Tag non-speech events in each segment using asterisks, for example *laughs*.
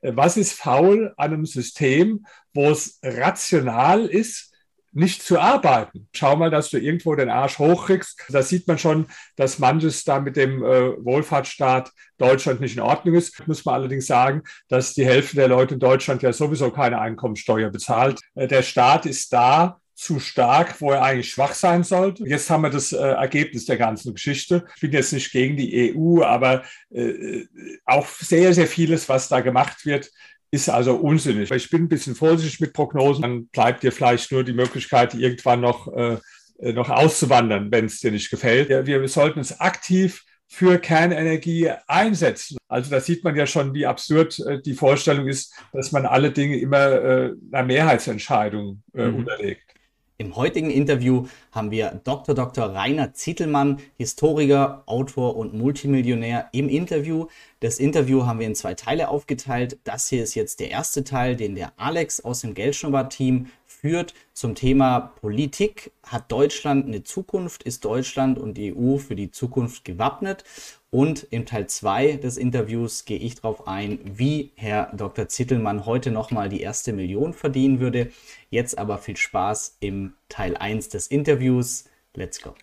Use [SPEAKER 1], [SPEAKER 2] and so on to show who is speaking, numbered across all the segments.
[SPEAKER 1] äh, was ist faul an einem System, wo es rational ist, nicht zu arbeiten. Schau mal, dass du irgendwo den Arsch hochkriegst. Da sieht man schon, dass manches da mit dem äh, Wohlfahrtsstaat Deutschland nicht in Ordnung ist. Muss man allerdings sagen, dass die Hälfte der Leute in Deutschland ja sowieso keine Einkommensteuer bezahlt. Äh, der Staat ist da, zu stark, wo er eigentlich schwach sein sollte. Jetzt haben wir das äh, Ergebnis der ganzen Geschichte. Ich bin jetzt nicht gegen die EU, aber äh, auch sehr, sehr vieles, was da gemacht wird, ist also unsinnig. Ich bin ein bisschen vorsichtig mit Prognosen. Dann bleibt dir vielleicht nur die Möglichkeit, irgendwann noch, äh, äh noch auszuwandern, wenn es dir nicht gefällt. Ja, wir sollten es aktiv für Kernenergie einsetzen. Also da sieht man ja schon, wie absurd äh, die Vorstellung ist, dass man alle Dinge immer äh, einer Mehrheitsentscheidung äh, mhm. unterlegt.
[SPEAKER 2] Im heutigen Interview haben wir Dr. Dr. Rainer Zittelmann, Historiker, Autor und Multimillionär im Interview. Das Interview haben wir in zwei Teile aufgeteilt. Das hier ist jetzt der erste Teil, den der Alex aus dem Geldschnurrbart-Team führt zum Thema Politik. Hat Deutschland eine Zukunft? Ist Deutschland und die EU für die Zukunft gewappnet? Und im Teil 2 des Interviews gehe ich darauf ein, wie Herr Dr. Zittelmann heute nochmal die erste Million verdienen würde. Jetzt aber viel Spaß im Teil 1 des Interviews. Let's go.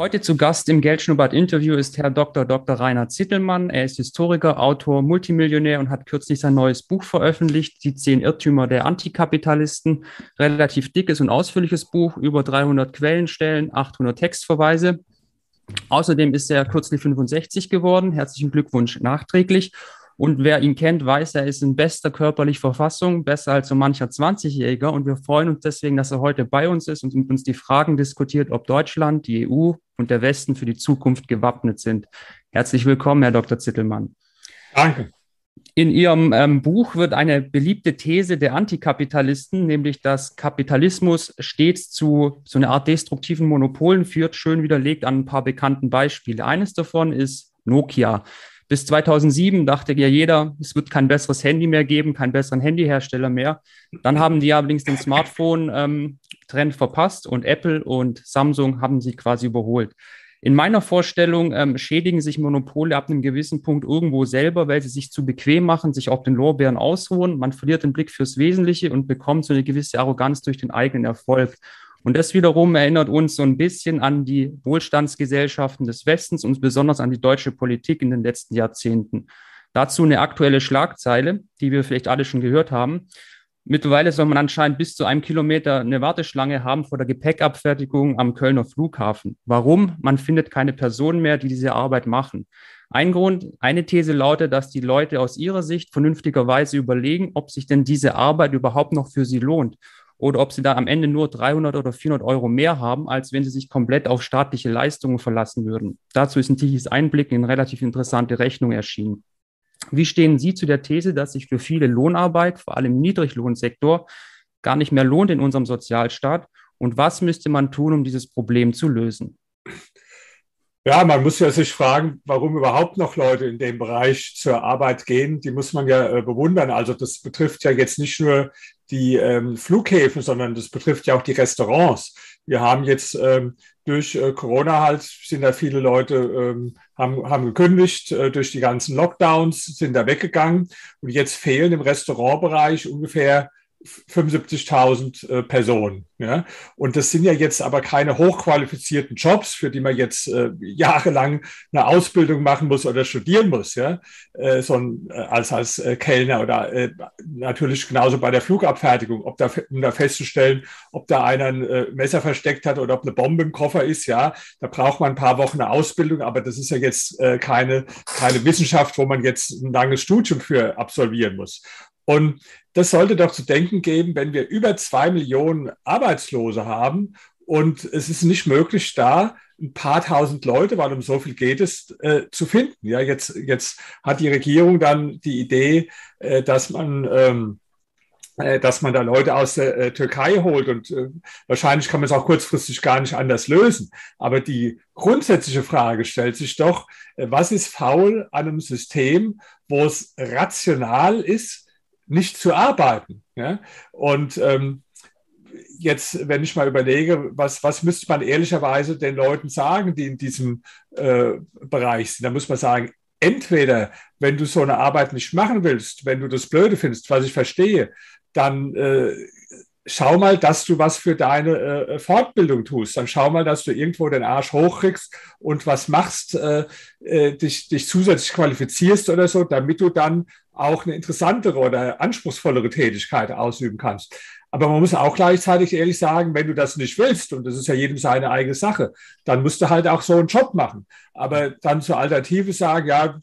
[SPEAKER 3] Heute zu Gast im Geldschnurrbart-Interview ist Herr Dr. Dr. Rainer Zittelmann. Er ist Historiker, Autor, Multimillionär und hat kürzlich sein neues Buch veröffentlicht, Die zehn Irrtümer der Antikapitalisten. Relativ dickes und ausführliches Buch, über 300 Quellenstellen, 800 Textverweise. Außerdem ist er kürzlich 65 geworden. Herzlichen Glückwunsch nachträglich. Und wer ihn kennt, weiß, er ist in bester körperlicher Verfassung, besser als so mancher 20-Jähriger. Und wir freuen uns deswegen, dass er heute bei uns ist und mit uns die Fragen diskutiert, ob Deutschland, die EU und der Westen für die Zukunft gewappnet sind. Herzlich willkommen, Herr Dr. Zittelmann.
[SPEAKER 1] Danke.
[SPEAKER 3] In Ihrem ähm, Buch wird eine beliebte These der Antikapitalisten, nämlich dass Kapitalismus stets zu so einer Art destruktiven Monopolen führt, schön widerlegt an ein paar bekannten Beispiele. Eines davon ist Nokia. Bis 2007 dachte ja jeder, es wird kein besseres Handy mehr geben, keinen besseren Handyhersteller mehr. Dann haben die allerdings den Smartphone-Trend ähm, verpasst und Apple und Samsung haben sie quasi überholt. In meiner Vorstellung ähm, schädigen sich Monopole ab einem gewissen Punkt irgendwo selber, weil sie sich zu bequem machen, sich auf den Lorbeeren ausruhen. Man verliert den Blick fürs Wesentliche und bekommt so eine gewisse Arroganz durch den eigenen Erfolg. Und das wiederum erinnert uns so ein bisschen an die Wohlstandsgesellschaften des Westens und besonders an die deutsche Politik in den letzten Jahrzehnten. Dazu eine aktuelle Schlagzeile, die wir vielleicht alle schon gehört haben. Mittlerweile soll man anscheinend bis zu einem Kilometer eine Warteschlange haben vor der Gepäckabfertigung am Kölner Flughafen. Warum? Man findet keine Personen mehr, die diese Arbeit machen. Ein Grund, eine These lautet, dass die Leute aus ihrer Sicht vernünftigerweise überlegen, ob sich denn diese Arbeit überhaupt noch für sie lohnt oder ob sie da am Ende nur 300 oder 400 Euro mehr haben, als wenn sie sich komplett auf staatliche Leistungen verlassen würden. Dazu ist ein tiefes Einblick in relativ interessante Rechnung erschienen. Wie stehen Sie zu der These, dass sich für viele Lohnarbeit, vor allem im Niedriglohnsektor, gar nicht mehr lohnt in unserem Sozialstaat? Und was müsste man tun, um dieses Problem zu lösen?
[SPEAKER 1] Ja, man muss ja sich fragen, warum überhaupt noch Leute in dem Bereich zur Arbeit gehen. Die muss man ja äh, bewundern. Also das betrifft ja jetzt nicht nur die ähm, Flughäfen, sondern das betrifft ja auch die Restaurants. Wir haben jetzt ähm, durch äh, Corona halt sind da viele Leute ähm, haben, haben gekündigt, äh, durch die ganzen Lockdowns sind da weggegangen und jetzt fehlen im Restaurantbereich ungefähr 75.000 äh, Personen. Ja? Und das sind ja jetzt aber keine hochqualifizierten Jobs, für die man jetzt äh, jahrelang eine Ausbildung machen muss oder studieren muss, ja? Äh, sondern äh, als, als äh, Kellner oder äh, natürlich genauso bei der Flugabfertigung, ob da, um da festzustellen, ob da einer ein äh, Messer versteckt hat oder ob eine Bombe im Koffer ist, ja, da braucht man ein paar Wochen eine Ausbildung, aber das ist ja jetzt äh, keine, keine Wissenschaft, wo man jetzt ein langes Studium für absolvieren muss. Und das sollte doch zu denken geben, wenn wir über zwei Millionen Arbeitslose haben und es ist nicht möglich, da ein paar tausend Leute, weil um so viel geht es, äh, zu finden. Ja, jetzt, jetzt hat die Regierung dann die Idee, äh, dass man ähm, äh, dass man da Leute aus der äh, Türkei holt und äh, wahrscheinlich kann man es auch kurzfristig gar nicht anders lösen. Aber die grundsätzliche Frage stellt sich doch, was ist faul an einem System, wo es rational ist, nicht zu arbeiten. Ja? Und ähm, jetzt, wenn ich mal überlege, was, was müsste man ehrlicherweise den Leuten sagen, die in diesem äh, Bereich sind, da muss man sagen, entweder, wenn du so eine Arbeit nicht machen willst, wenn du das blöde findest, was ich verstehe, dann äh, schau mal, dass du was für deine äh, Fortbildung tust. Dann schau mal, dass du irgendwo den Arsch hochkriegst und was machst, äh, äh, dich, dich zusätzlich qualifizierst oder so, damit du dann auch eine interessantere oder anspruchsvollere Tätigkeit ausüben kannst. Aber man muss auch gleichzeitig ehrlich sagen, wenn du das nicht willst, und das ist ja jedem seine eigene Sache, dann musst du halt auch so einen Job machen. Aber dann zur Alternative sagen, ja,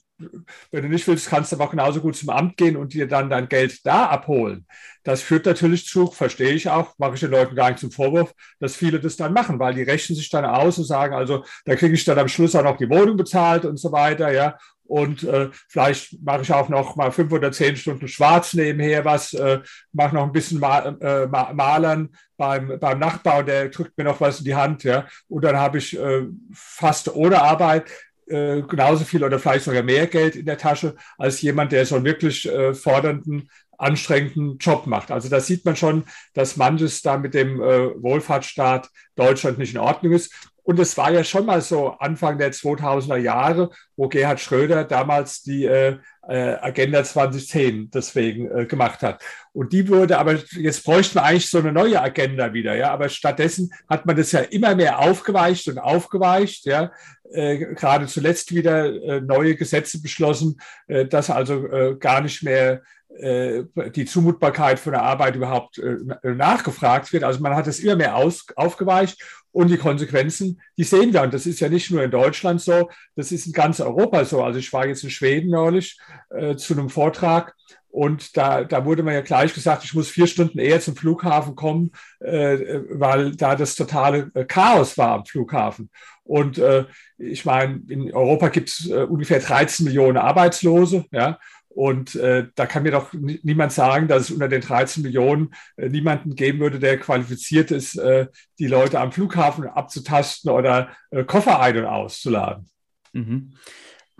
[SPEAKER 1] wenn du nicht willst, kannst du aber auch genauso gut zum Amt gehen und dir dann dein Geld da abholen. Das führt natürlich zu, verstehe ich auch, mache ich den Leuten gar nicht zum Vorwurf, dass viele das dann machen, weil die rechnen sich dann aus und sagen, also da kriege ich dann am Schluss auch noch die Wohnung bezahlt und so weiter, ja. Und äh, vielleicht mache ich auch noch mal fünf oder zehn Stunden schwarz nebenher was, äh, mache noch ein bisschen mal, äh, Malern beim, beim Nachbar und der drückt mir noch was in die Hand, ja. Und dann habe ich äh, fast ohne Arbeit äh, genauso viel oder vielleicht sogar mehr Geld in der Tasche als jemand, der so einen wirklich äh, fordernden, anstrengenden Job macht. Also da sieht man schon, dass manches da mit dem äh, Wohlfahrtsstaat Deutschland nicht in Ordnung ist. Und es war ja schon mal so Anfang der 2000er Jahre, wo Gerhard Schröder damals die äh, äh, Agenda 2010 deswegen äh, gemacht hat. Und die wurde, aber jetzt bräuchten wir eigentlich so eine neue Agenda wieder, ja. Aber stattdessen hat man das ja immer mehr aufgeweicht und aufgeweicht, ja. Äh, gerade zuletzt wieder äh, neue Gesetze beschlossen, äh, dass also äh, gar nicht mehr die Zumutbarkeit von der Arbeit überhaupt äh, nachgefragt wird. Also man hat es immer mehr aus, aufgeweicht und die Konsequenzen, die sehen wir. Und das ist ja nicht nur in Deutschland so, das ist in ganz Europa so. Also ich war jetzt in Schweden neulich äh, zu einem Vortrag und da, da wurde mir ja gleich gesagt, ich muss vier Stunden eher zum Flughafen kommen, äh, weil da das totale äh, Chaos war am Flughafen. Und äh, ich meine, in Europa gibt es äh, ungefähr 13 Millionen Arbeitslose, ja. Und äh, da kann mir doch niemand sagen, dass es unter den 13 Millionen äh, niemanden geben würde, der qualifiziert ist, äh, die Leute am Flughafen abzutasten oder äh, Koffer ein- und auszuladen.
[SPEAKER 3] Mhm.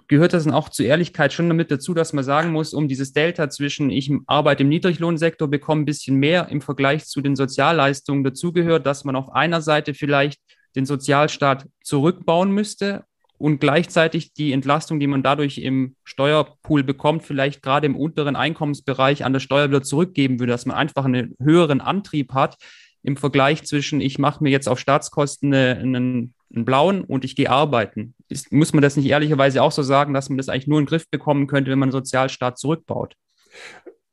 [SPEAKER 3] Gehört das dann auch zur Ehrlichkeit schon damit dazu, dass man sagen muss, um dieses Delta zwischen ich arbeite im Niedriglohnsektor, bekomme ein bisschen mehr im Vergleich zu den Sozialleistungen dazugehört, dass man auf einer Seite vielleicht den Sozialstaat zurückbauen müsste und gleichzeitig die Entlastung, die man dadurch im Steuerpool bekommt, vielleicht gerade im unteren Einkommensbereich an der Steuer wieder zurückgeben würde, dass man einfach einen höheren Antrieb hat im Vergleich zwischen, ich mache mir jetzt auf Staatskosten einen, einen blauen und ich gehe arbeiten. Ist, muss man das nicht ehrlicherweise auch so sagen, dass man das eigentlich nur in den Griff bekommen könnte, wenn man einen Sozialstaat zurückbaut?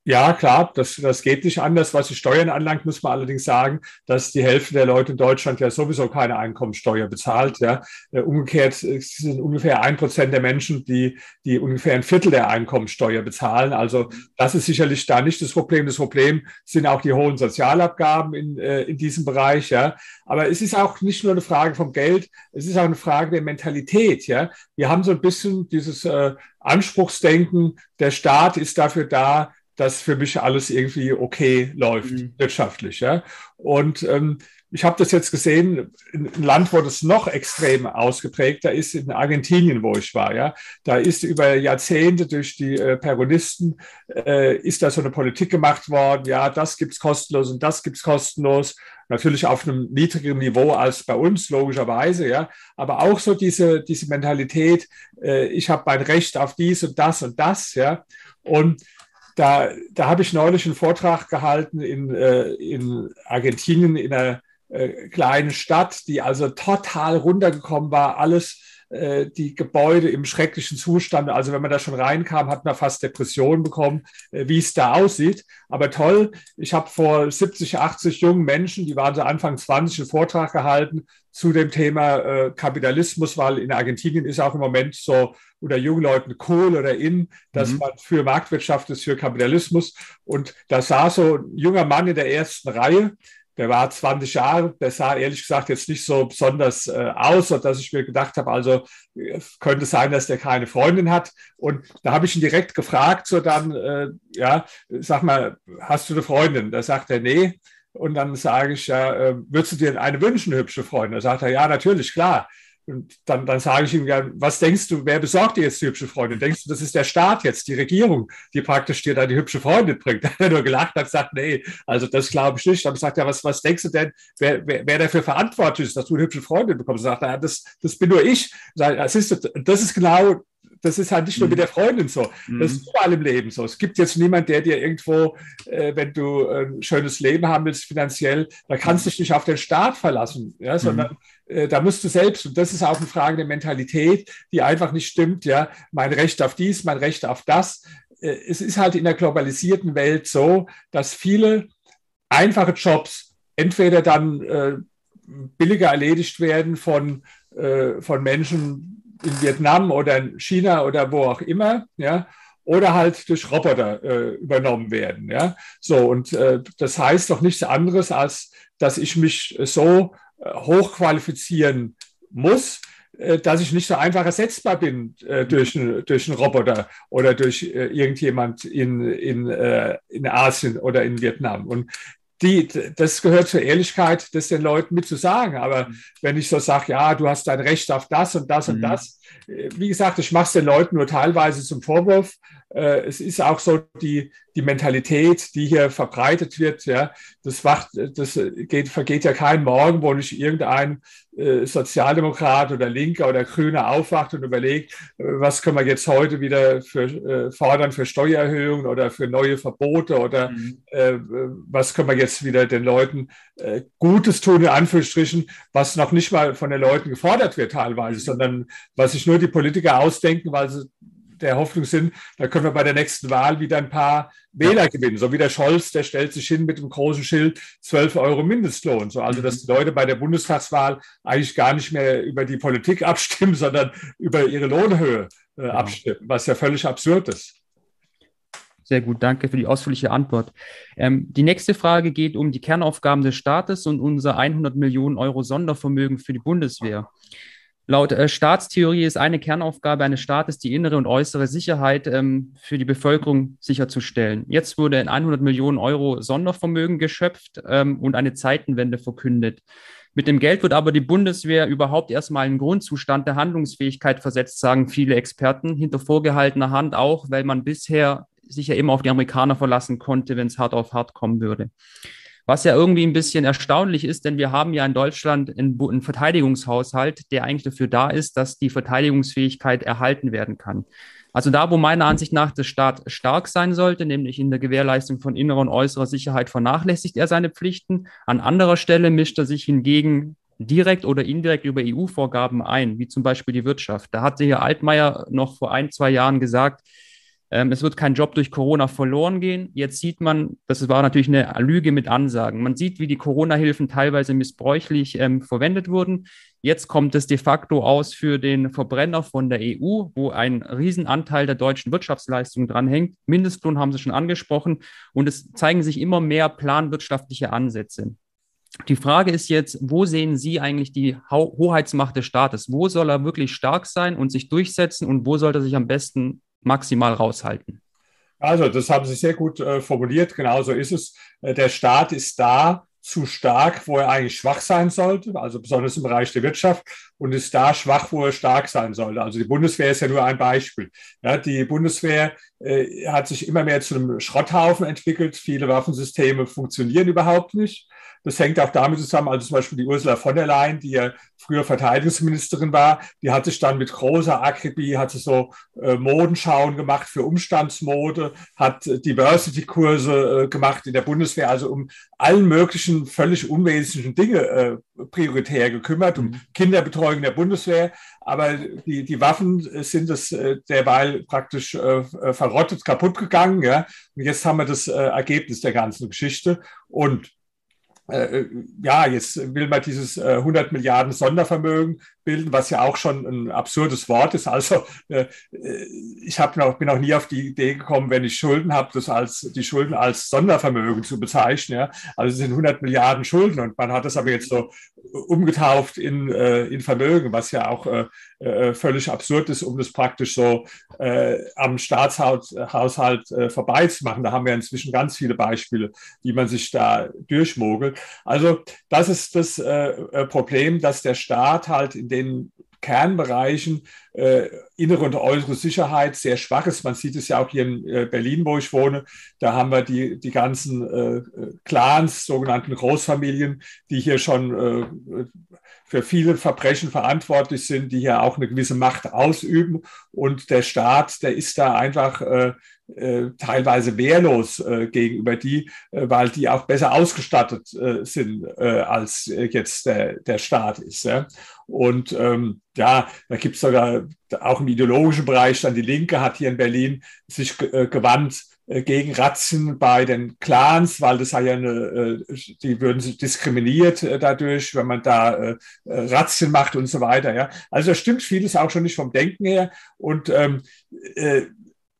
[SPEAKER 1] Ja, klar, das, das geht nicht anders. Was die Steuern anlangt, muss man allerdings sagen, dass die Hälfte der Leute in Deutschland ja sowieso keine Einkommensteuer bezahlt. Ja. Äh, umgekehrt sind ungefähr ein Prozent der Menschen, die, die ungefähr ein Viertel der Einkommensteuer bezahlen. Also das ist sicherlich da nicht das Problem. Das Problem sind auch die hohen Sozialabgaben in, äh, in diesem Bereich. Ja. Aber es ist auch nicht nur eine Frage vom Geld, es ist auch eine Frage der Mentalität. Ja. Wir haben so ein bisschen dieses äh, Anspruchsdenken, der Staat ist dafür da, dass für mich alles irgendwie okay läuft, mhm. wirtschaftlich. Ja? Und ähm, ich habe das jetzt gesehen, in einem Land, wo das noch extrem ausgeprägter ist, in Argentinien, wo ich war. Ja, da ist über Jahrzehnte durch die äh, Peronisten äh, ist da so eine Politik gemacht worden. Ja, das gibt's kostenlos und das gibt's kostenlos. Natürlich auf einem niedrigeren Niveau als bei uns, logischerweise. Ja, aber auch so diese diese Mentalität. Äh, ich habe mein Recht auf dies und das und das. Ja, und da, da habe ich neulich einen Vortrag gehalten in, äh, in Argentinien, in einer äh, kleinen Stadt, die also total runtergekommen war, alles äh, die Gebäude im schrecklichen Zustand. Also wenn man da schon reinkam, hat man fast Depressionen bekommen, äh, wie es da aussieht. Aber toll, ich habe vor 70, 80 jungen Menschen, die waren so Anfang 20, einen Vortrag gehalten zu dem Thema äh, Kapitalismus, weil in Argentinien ist auch im Moment so unter jungen Leuten cool oder in, dass mhm. man für Marktwirtschaft ist, für Kapitalismus. Und da saß so ein junger Mann in der ersten Reihe, der war 20 Jahre, der sah ehrlich gesagt jetzt nicht so besonders äh, aus, dass ich mir gedacht habe, also könnte sein, dass der keine Freundin hat. Und da habe ich ihn direkt gefragt, so dann, äh, ja, sag mal, hast du eine Freundin? Da sagt er, nee. Und dann sage ich, ja, äh, würdest du dir eine wünschen, hübsche Freundin? Da sagt er, ja, natürlich, klar. Und dann, dann sage ich ihm ja, was denkst du, wer besorgt dir jetzt die hübsche Freundin? Denkst du, das ist der Staat jetzt, die Regierung, die praktisch dir da die hübsche Freundin bringt? Da *laughs* hat er nur gelacht und gesagt, nee, also das glaube ich nicht. Dann sagt er, was, was denkst du denn, wer, wer, wer dafür verantwortlich ist, dass du eine hübsche Freundin bekommst? Sagt er, das, das bin nur ich. Das ist, das ist genau das ist halt nicht nur mit mhm. der Freundin so. Das ist mhm. überall im Leben so. Es gibt jetzt niemand, der dir irgendwo, äh, wenn du ein schönes Leben haben willst, finanziell, da kannst du dich nicht auf den Staat verlassen, ja, sondern mhm. äh, da musst du selbst, und das ist auch eine Frage der Mentalität, die einfach nicht stimmt, ja, mein Recht auf dies, mein Recht auf das. Äh, es ist halt in der globalisierten Welt so, dass viele einfache Jobs entweder dann äh, billiger erledigt werden von, äh, von Menschen, in Vietnam oder in China oder wo auch immer, ja, oder halt durch Roboter äh, übernommen werden, ja. So, und äh, das heißt doch nichts anderes, als dass ich mich so äh, hochqualifizieren muss, äh, dass ich nicht so einfach ersetzbar bin äh, durch, durch einen Roboter oder durch äh, irgendjemand in, in, äh, in Asien oder in Vietnam. Und die, das gehört zur Ehrlichkeit, das den Leuten mit zu sagen. Aber mhm. wenn ich so sage, ja, du hast dein Recht auf das und das mhm. und das, äh, wie gesagt, ich mache es den Leuten nur teilweise zum Vorwurf. Äh, es ist auch so die, die Mentalität, die hier verbreitet wird. Ja, das, wacht, das geht, vergeht ja kein Morgen, wo nicht irgendein äh, Sozialdemokrat oder Linker oder Grüner aufwacht und überlegt, äh, was können wir jetzt heute wieder für, äh, fordern für Steuererhöhungen oder für neue Verbote oder mhm. äh, was können wir jetzt wieder den Leuten äh, Gutes tun, in Anführungsstrichen, was noch nicht mal von den Leuten gefordert wird teilweise, sondern was sich nur die Politiker ausdenken, weil sie der Hoffnung sind, da können wir bei der nächsten Wahl wieder ein paar Wähler gewinnen. So wie der Scholz, der stellt sich hin mit dem großen Schild 12 Euro Mindestlohn. So, also, dass die Leute bei der Bundestagswahl eigentlich gar nicht mehr über die Politik abstimmen, sondern über ihre Lohnhöhe äh, abstimmen, was ja völlig absurd ist.
[SPEAKER 3] Sehr gut, danke für die ausführliche Antwort. Ähm, die nächste Frage geht um die Kernaufgaben des Staates und unser 100 Millionen Euro Sondervermögen für die Bundeswehr. Laut äh, Staatstheorie ist eine Kernaufgabe eines Staates die innere und äußere Sicherheit ähm, für die Bevölkerung sicherzustellen. Jetzt wurde in 100 Millionen Euro Sondervermögen geschöpft ähm, und eine Zeitenwende verkündet. Mit dem Geld wird aber die Bundeswehr überhaupt erstmal in Grundzustand der Handlungsfähigkeit versetzt, sagen viele Experten, hinter vorgehaltener Hand auch, weil man bisher sich ja immer auf die Amerikaner verlassen konnte, wenn es hart auf hart kommen würde. Was ja irgendwie ein bisschen erstaunlich ist, denn wir haben ja in Deutschland einen, einen Verteidigungshaushalt, der eigentlich dafür da ist, dass die Verteidigungsfähigkeit erhalten werden kann. Also da, wo meiner Ansicht nach der Staat stark sein sollte, nämlich in der Gewährleistung von innerer und äußerer Sicherheit, vernachlässigt er seine Pflichten. An anderer Stelle mischt er sich hingegen direkt oder indirekt über EU-Vorgaben ein, wie zum Beispiel die Wirtschaft. Da hatte hier Altmaier noch vor ein, zwei Jahren gesagt, ähm, es wird kein Job durch Corona verloren gehen. Jetzt sieht man, das war natürlich eine Lüge mit Ansagen. Man sieht, wie die Corona-Hilfen teilweise missbräuchlich ähm, verwendet wurden. Jetzt kommt es de facto aus für den Verbrenner von der EU, wo ein Riesenanteil der deutschen Wirtschaftsleistung dranhängt. Mindestlohn haben Sie schon angesprochen. Und es zeigen sich immer mehr planwirtschaftliche Ansätze. Die Frage ist jetzt, wo sehen Sie eigentlich die Hoheitsmacht des Staates? Wo soll er wirklich stark sein und sich durchsetzen und wo sollte er sich am besten maximal raushalten?
[SPEAKER 1] Also, das haben Sie sehr gut äh, formuliert. Genauso ist es. Äh, der Staat ist da zu stark, wo er eigentlich schwach sein sollte, also besonders im Bereich der Wirtschaft, und ist da schwach, wo er stark sein sollte. Also die Bundeswehr ist ja nur ein Beispiel. Ja, die Bundeswehr äh, hat sich immer mehr zu einem Schrotthaufen entwickelt. Viele Waffensysteme funktionieren überhaupt nicht. Das hängt auch damit zusammen, also zum Beispiel die Ursula von der Leyen, die ja früher Verteidigungsministerin war, die hat sich dann mit großer Akribie, hat sie so äh, Modenschauen gemacht für Umstandsmode, hat Diversity-Kurse äh, gemacht in der Bundeswehr, also um allen möglichen völlig unwesentlichen Dinge äh, prioritär gekümmert, um mhm. Kinderbetreuung der Bundeswehr. Aber die, die Waffen sind es äh, derweil praktisch äh, verrottet, kaputt gegangen. Ja? Und jetzt haben wir das äh, Ergebnis der ganzen Geschichte. Und äh, äh, ja, jetzt will man dieses äh, 100 Milliarden Sondervermögen bilden, was ja auch schon ein absurdes Wort ist. Also äh, ich hab noch, bin noch nie auf die Idee gekommen, wenn ich Schulden habe, das als die Schulden als Sondervermögen zu bezeichnen. Ja? Also es sind 100 Milliarden Schulden und man hat das aber jetzt so umgetauft in, äh, in Vermögen, was ja auch äh, äh, völlig absurd ist, um das praktisch so äh, am Staatshaushalt äh, vorbeizumachen. Da haben wir inzwischen ganz viele Beispiele, wie man sich da durchmogelt. Also das ist das äh, Problem, dass der Staat halt in den Kernbereichen äh, innere und äußere Sicherheit sehr schwach ist. Man sieht es ja auch hier in äh, Berlin, wo ich wohne. Da haben wir die, die ganzen äh, Clans, sogenannten Großfamilien, die hier schon äh, für viele Verbrechen verantwortlich sind, die hier auch eine gewisse Macht ausüben. Und der Staat, der ist da einfach äh, äh, teilweise wehrlos äh, gegenüber die, weil die auch besser ausgestattet sind, als jetzt der, der Staat ist. Und ähm, ja, da gibt es sogar auch im ideologischen Bereich, dann die Linke hat hier in Berlin sich gewandt gegen Razzien bei den Clans, weil das sei ja eine, die würden sich diskriminiert dadurch, wenn man da Razzien macht und so weiter. Ja. Also da stimmt vieles auch schon nicht vom Denken her. Und ähm,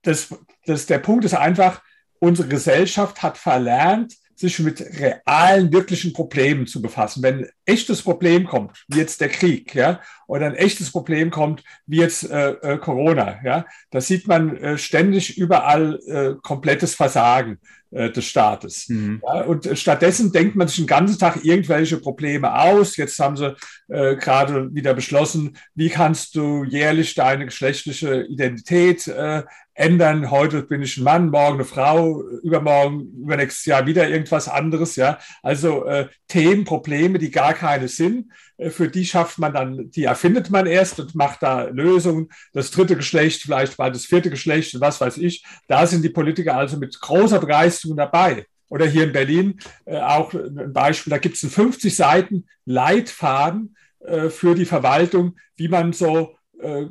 [SPEAKER 1] das, das, der Punkt ist einfach, unsere Gesellschaft hat verlernt, sich mit realen, wirklichen Problemen zu befassen. Wenn ein echtes Problem kommt, wie jetzt der Krieg, ja, oder ein echtes Problem kommt, wie jetzt äh, äh, Corona, ja, da sieht man äh, ständig überall äh, komplettes Versagen äh, des Staates. Mhm. Ja, und stattdessen denkt man sich den ganzen Tag irgendwelche Probleme aus. Jetzt haben sie äh, gerade wieder beschlossen, wie kannst du jährlich deine geschlechtliche Identität äh, ändern. Heute bin ich ein Mann, morgen eine Frau, übermorgen, übernächstes Jahr wieder irgendwas anderes. Ja, also äh, Themen, Probleme, die gar keine sind. Äh, für die schafft man dann, die erfindet man erst und macht da Lösungen. Das dritte Geschlecht, vielleicht bald das vierte Geschlecht und was weiß ich. Da sind die Politiker also mit großer Begeisterung dabei. Oder hier in Berlin äh, auch ein Beispiel, da gibt es einen 50 Seiten Leitfaden äh, für die Verwaltung, wie man so, äh,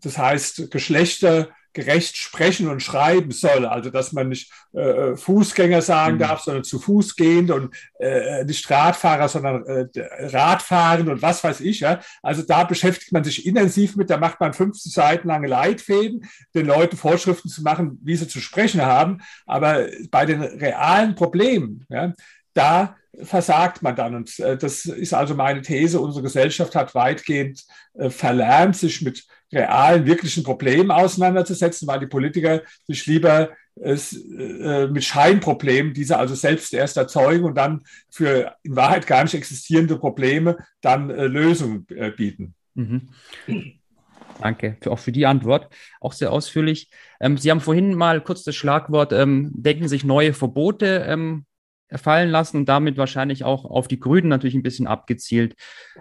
[SPEAKER 1] das heißt, Geschlechter gerecht sprechen und schreiben soll. Also dass man nicht äh, äh Fußgänger sagen mhm. darf, sondern zu Fuß gehend und äh, nicht Radfahrer, sondern äh, Radfahren und was weiß ich. Ja? Also da beschäftigt man sich intensiv mit, da macht man 50 Seiten lange Leitfäden, den Leuten Vorschriften zu machen, wie sie zu sprechen haben. Aber bei den realen Problemen, ja, da versagt man dann. Und äh, das ist also meine These. Unsere Gesellschaft hat weitgehend äh, verlernt, sich mit realen, wirklichen Problemen auseinanderzusetzen, weil die Politiker sich lieber äh, mit Scheinproblemen, diese also selbst erst erzeugen und dann für in Wahrheit gar nicht existierende Probleme dann äh, Lösungen äh, bieten. Mhm.
[SPEAKER 3] Danke für, auch für die Antwort, auch sehr ausführlich. Ähm, Sie haben vorhin mal kurz das Schlagwort, ähm, denken sich neue Verbote ähm, fallen lassen und damit wahrscheinlich auch auf die Grünen natürlich ein bisschen abgezielt.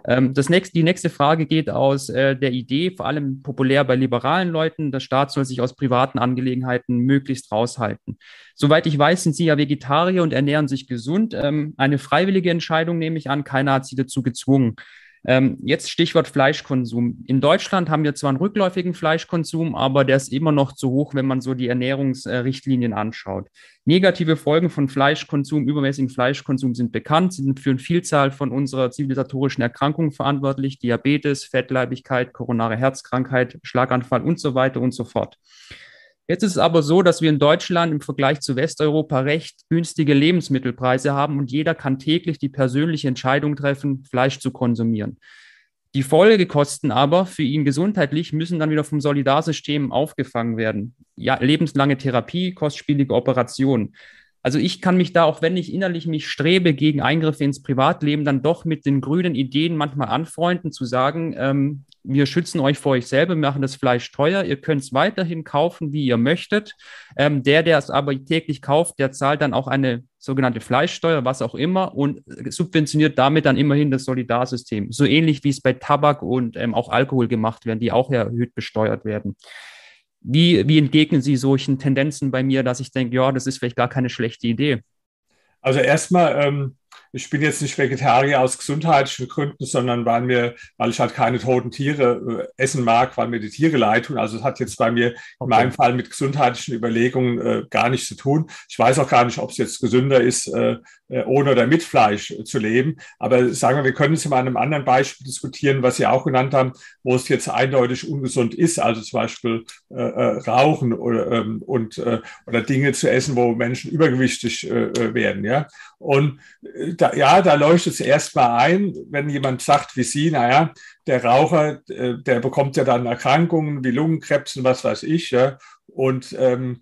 [SPEAKER 3] Ähm, das nächste, die nächste Frage geht aus äh, der Idee, vor allem populär bei liberalen Leuten, der Staat soll sich aus privaten Angelegenheiten möglichst raushalten. Soweit ich weiß, sind Sie ja Vegetarier und ernähren sich gesund. Ähm, eine freiwillige Entscheidung nehme ich an, keiner hat Sie dazu gezwungen. Ähm, jetzt Stichwort Fleischkonsum. In Deutschland haben wir zwar einen rückläufigen Fleischkonsum, aber der ist immer noch zu hoch, wenn man so die Ernährungsrichtlinien anschaut. Negative Folgen von Fleischkonsum, übermäßigen Fleischkonsum sind bekannt, sind für eine Vielzahl von unserer zivilisatorischen Erkrankungen verantwortlich. Diabetes, Fettleibigkeit, koronare Herzkrankheit, Schlaganfall und so weiter und so fort. Jetzt ist es aber so, dass wir in Deutschland im Vergleich zu Westeuropa recht günstige Lebensmittelpreise haben und jeder kann täglich die persönliche Entscheidung treffen, Fleisch zu konsumieren. Die Folgekosten aber für ihn gesundheitlich müssen dann wieder vom Solidarsystem aufgefangen werden. Ja, lebenslange Therapie, kostspielige Operationen. Also ich kann mich da, auch wenn ich innerlich mich strebe gegen Eingriffe ins Privatleben, dann doch mit den grünen Ideen manchmal anfreunden, zu sagen, ähm, wir schützen euch vor euch selber, machen das Fleisch teuer, ihr könnt es weiterhin kaufen, wie ihr möchtet. Ähm, der, der es aber täglich kauft, der zahlt dann auch eine sogenannte Fleischsteuer, was auch immer, und subventioniert damit dann immerhin das Solidarsystem. So ähnlich wie es bei Tabak und ähm, auch Alkohol gemacht werden, die auch erhöht besteuert werden. Wie, wie entgegnen Sie solchen Tendenzen bei mir, dass ich denke, ja, das ist vielleicht gar keine schlechte Idee?
[SPEAKER 1] Also erstmal, ähm, ich bin jetzt nicht Vegetarier aus gesundheitlichen Gründen, sondern weil mir, weil ich halt keine toten Tiere äh, essen mag, weil mir die Tiere leid tun. Also es hat jetzt bei mir okay. in meinem Fall mit gesundheitlichen Überlegungen äh, gar nichts zu tun. Ich weiß auch gar nicht, ob es jetzt gesünder ist, äh, äh ohne oder mit Fleisch äh, zu leben. Aber sagen wir, wir können es an einem anderen Beispiel diskutieren, was Sie auch genannt haben, wo es jetzt eindeutig ungesund ist, also zum Beispiel äh, Rauchen oder, ähm, und, oder Dinge zu essen, wo Menschen übergewichtig werden. Ja? Und da, ja, da leuchtet es erstmal ein, wenn jemand sagt wie Sie, naja, der Raucher, äh, der bekommt ja dann Erkrankungen wie Lungenkrebs und was weiß ich, ja, und ähm,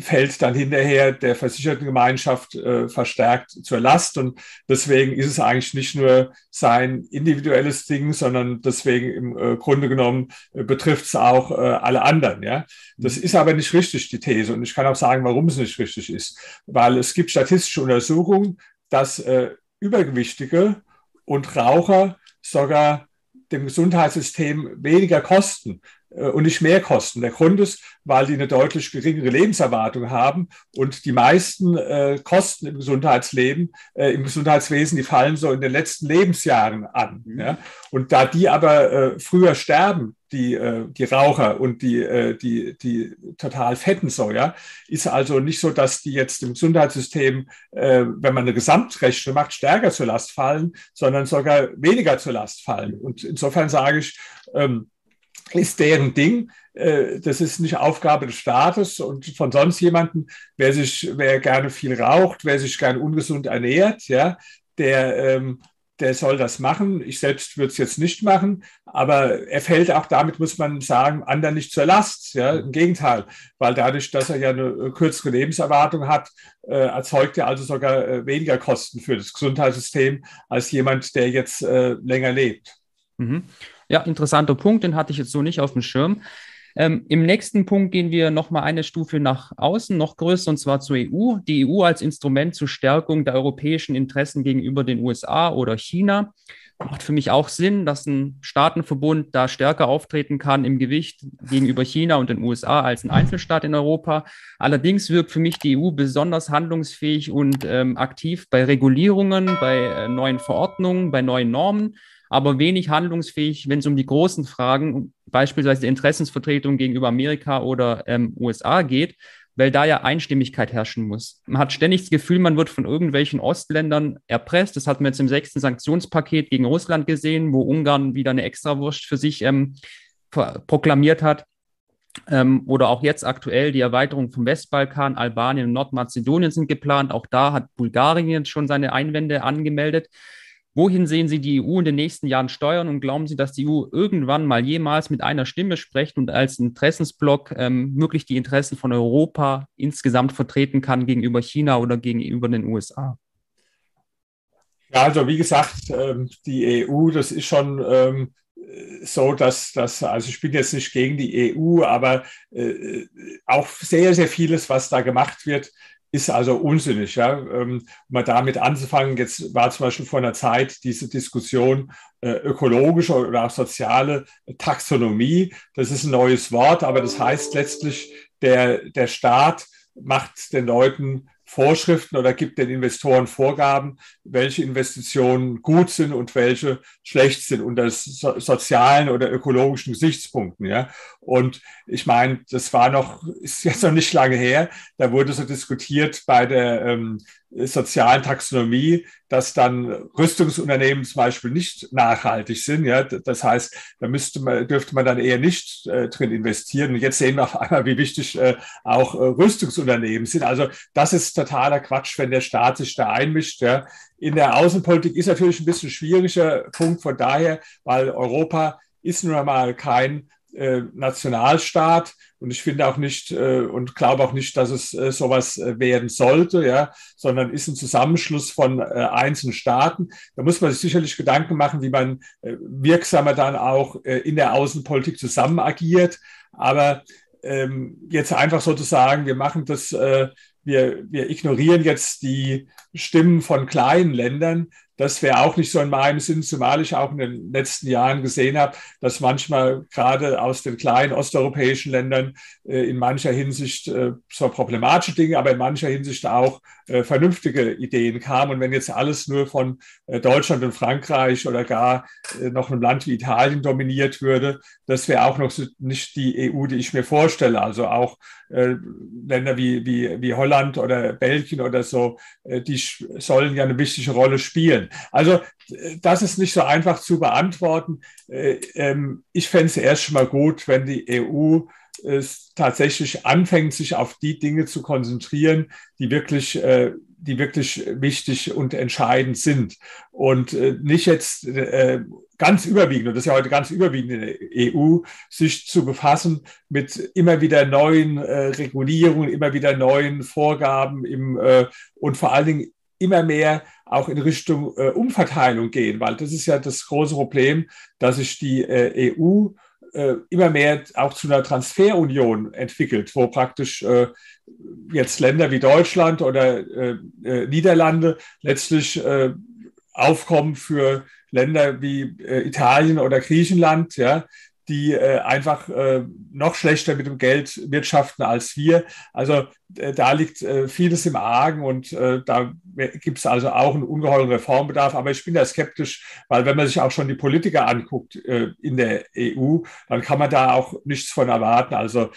[SPEAKER 1] fällt dann hinterher der Versichertengemeinschaft äh, verstärkt zur Last. Und deswegen ist es eigentlich nicht nur sein individuelles Ding, sondern deswegen im äh, Grunde genommen äh, betrifft es auch äh, alle anderen. Ja? Das ist aber nicht richtig, die These. Und ich kann auch sagen, warum es nicht richtig ist. Weil es gibt statistische Untersuchungen, dass äh, Übergewichtige und Raucher sogar dem Gesundheitssystem weniger kosten und nicht mehr kosten. Der Grund ist, weil die eine deutlich geringere Lebenserwartung haben und die meisten äh, Kosten im Gesundheitsleben, äh, im Gesundheitswesen, die fallen so in den letzten Lebensjahren an. Mhm. Ja? Und da die aber äh, früher sterben, die, äh, die Raucher und die, äh, die, die total fetten so, ja, ist also nicht so, dass die jetzt im Gesundheitssystem, wenn man eine Gesamtrechnung macht, stärker zur Last fallen, sondern sogar weniger zur Last fallen. Und insofern sage ich, ähm, ist deren Ding. Äh, das ist nicht Aufgabe des Staates und von sonst jemanden, wer sich, wer gerne viel raucht, wer sich gerne ungesund ernährt, ja, der, ähm, der soll das machen. Ich selbst würde es jetzt nicht machen, aber er fällt auch damit, muss man sagen, anderen nicht zur Last. Ja, im Gegenteil, weil dadurch, dass er ja eine kürzere Lebenserwartung hat, äh, erzeugt er also sogar äh, weniger Kosten für das Gesundheitssystem als jemand, der jetzt äh, länger lebt.
[SPEAKER 3] Mhm. Ja, interessanter Punkt, den hatte ich jetzt so nicht auf dem Schirm. Ähm, Im nächsten Punkt gehen wir nochmal eine Stufe nach außen, noch größer, und zwar zur EU. Die EU als Instrument zur Stärkung der europäischen Interessen gegenüber den USA oder China. Macht für mich auch Sinn, dass ein Staatenverbund da stärker auftreten kann im Gewicht gegenüber China und den USA als ein Einzelstaat in Europa. Allerdings wirkt für mich die EU besonders handlungsfähig und ähm, aktiv bei Regulierungen, bei äh, neuen Verordnungen, bei neuen Normen aber wenig handlungsfähig, wenn es um die großen Fragen, beispielsweise die Interessensvertretung gegenüber Amerika oder ähm, USA geht, weil da ja Einstimmigkeit herrschen muss. Man hat ständig das Gefühl, man wird von irgendwelchen Ostländern erpresst. Das hat man jetzt im sechsten Sanktionspaket gegen Russland gesehen, wo Ungarn wieder eine Extrawurst für sich ähm, proklamiert hat. Ähm, oder auch jetzt aktuell die Erweiterung vom Westbalkan, Albanien und Nordmazedonien sind geplant. Auch da hat Bulgarien schon seine Einwände angemeldet. Wohin sehen Sie die EU in den nächsten Jahren steuern und glauben Sie, dass die EU irgendwann mal jemals mit einer Stimme spricht und als Interessensblock ähm, wirklich die Interessen von Europa insgesamt vertreten kann gegenüber China oder gegenüber den USA?
[SPEAKER 1] Ja, also wie gesagt, ähm, die EU, das ist schon ähm, so, dass das, also ich bin jetzt nicht gegen die EU, aber äh, auch sehr, sehr vieles, was da gemacht wird, ist also unsinnig, ja. Ähm, mal damit anzufangen, jetzt war zum Beispiel vor einer Zeit diese Diskussion äh, ökologische oder auch soziale Taxonomie. Das ist ein neues Wort, aber das heißt letztlich, der, der Staat macht den Leuten Vorschriften oder gibt den Investoren Vorgaben, welche Investitionen gut sind und welche schlecht sind unter so sozialen oder ökologischen Gesichtspunkten. Ja. Und ich meine, das war noch, ist jetzt noch nicht lange her, da wurde so diskutiert bei der ähm, sozialen Taxonomie, dass dann Rüstungsunternehmen zum Beispiel nicht nachhaltig sind. Ja, das heißt, da müsste man, dürfte man dann eher nicht äh, drin investieren. Und jetzt sehen wir auf einmal, wie wichtig äh, auch äh, Rüstungsunternehmen sind. Also das ist totaler Quatsch, wenn der Staat sich da einmischt. Ja. In der Außenpolitik ist natürlich ein bisschen schwieriger Punkt von daher, weil Europa ist nun einmal kein äh, Nationalstaat und ich finde auch nicht äh, und glaube auch nicht, dass es äh, sowas äh, werden sollte, ja, sondern ist ein Zusammenschluss von äh, einzelnen Staaten. Da muss man sich sicherlich Gedanken machen, wie man wirksamer dann auch in der Außenpolitik zusammen agiert. Aber ähm, jetzt einfach sozusagen, wir machen das, wir, wir ignorieren jetzt die Stimmen von kleinen Ländern, das wäre auch nicht so in meinem Sinn, zumal ich auch in den letzten Jahren gesehen habe, dass manchmal gerade aus den kleinen osteuropäischen Ländern äh, in mancher Hinsicht äh, zwar problematische Dinge, aber in mancher Hinsicht auch äh, vernünftige Ideen kamen. Und wenn jetzt alles nur von äh, Deutschland und Frankreich oder gar äh, noch einem Land wie Italien dominiert würde, das wäre auch noch so nicht die EU, die ich mir vorstelle. Also auch äh, Länder wie, wie, wie Holland oder Belgien oder so, die sollen ja eine wichtige Rolle spielen. Also das ist nicht so einfach zu beantworten. Äh, ähm, ich fände es erst mal gut, wenn die EU es tatsächlich anfängt, sich auf die Dinge zu konzentrieren, die wirklich äh, die wirklich wichtig und entscheidend sind. Und äh, nicht jetzt äh, ganz überwiegend, und das ist ja heute ganz überwiegend in der EU, sich zu befassen mit immer wieder neuen äh, Regulierungen, immer wieder neuen Vorgaben im, äh, und vor allen Dingen immer mehr auch in Richtung äh, Umverteilung gehen, weil das ist ja das große Problem, dass sich die äh, EU äh, immer mehr auch zu einer Transferunion entwickelt, wo praktisch äh, jetzt Länder wie Deutschland oder äh, äh Niederlande letztlich aufkommen für Länder wie Italien oder Griechenland, ja, die äh, einfach äh, noch schlechter mit dem Geld wirtschaften als wir. Also äh, da liegt äh, vieles im Argen und äh, da gibt es also auch einen ungeheuren Reformbedarf. Aber ich bin da skeptisch, weil wenn man sich auch schon die Politiker anguckt äh, in der EU, dann kann man da auch nichts von erwarten. Also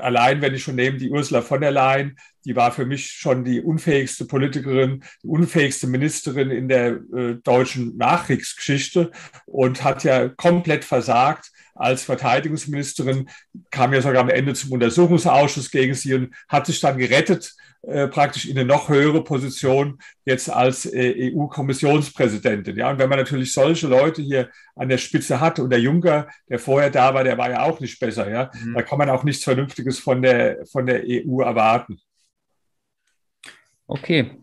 [SPEAKER 1] allein, wenn ich schon nehme, die Ursula von der Leyen, die war für mich schon die unfähigste Politikerin, die unfähigste Ministerin in der deutschen Nachkriegsgeschichte und hat ja komplett versagt als Verteidigungsministerin, kam ja sogar am Ende zum Untersuchungsausschuss gegen sie und hat sich dann gerettet, äh, praktisch in eine noch höhere Position jetzt als äh, EU-Kommissionspräsidentin. Ja, und wenn man natürlich solche Leute hier an der Spitze hat und der Juncker, der vorher da war, der war ja auch nicht besser. Ja, mhm. da kann man auch nichts Vernünftiges von der, von der EU erwarten.
[SPEAKER 3] Okay,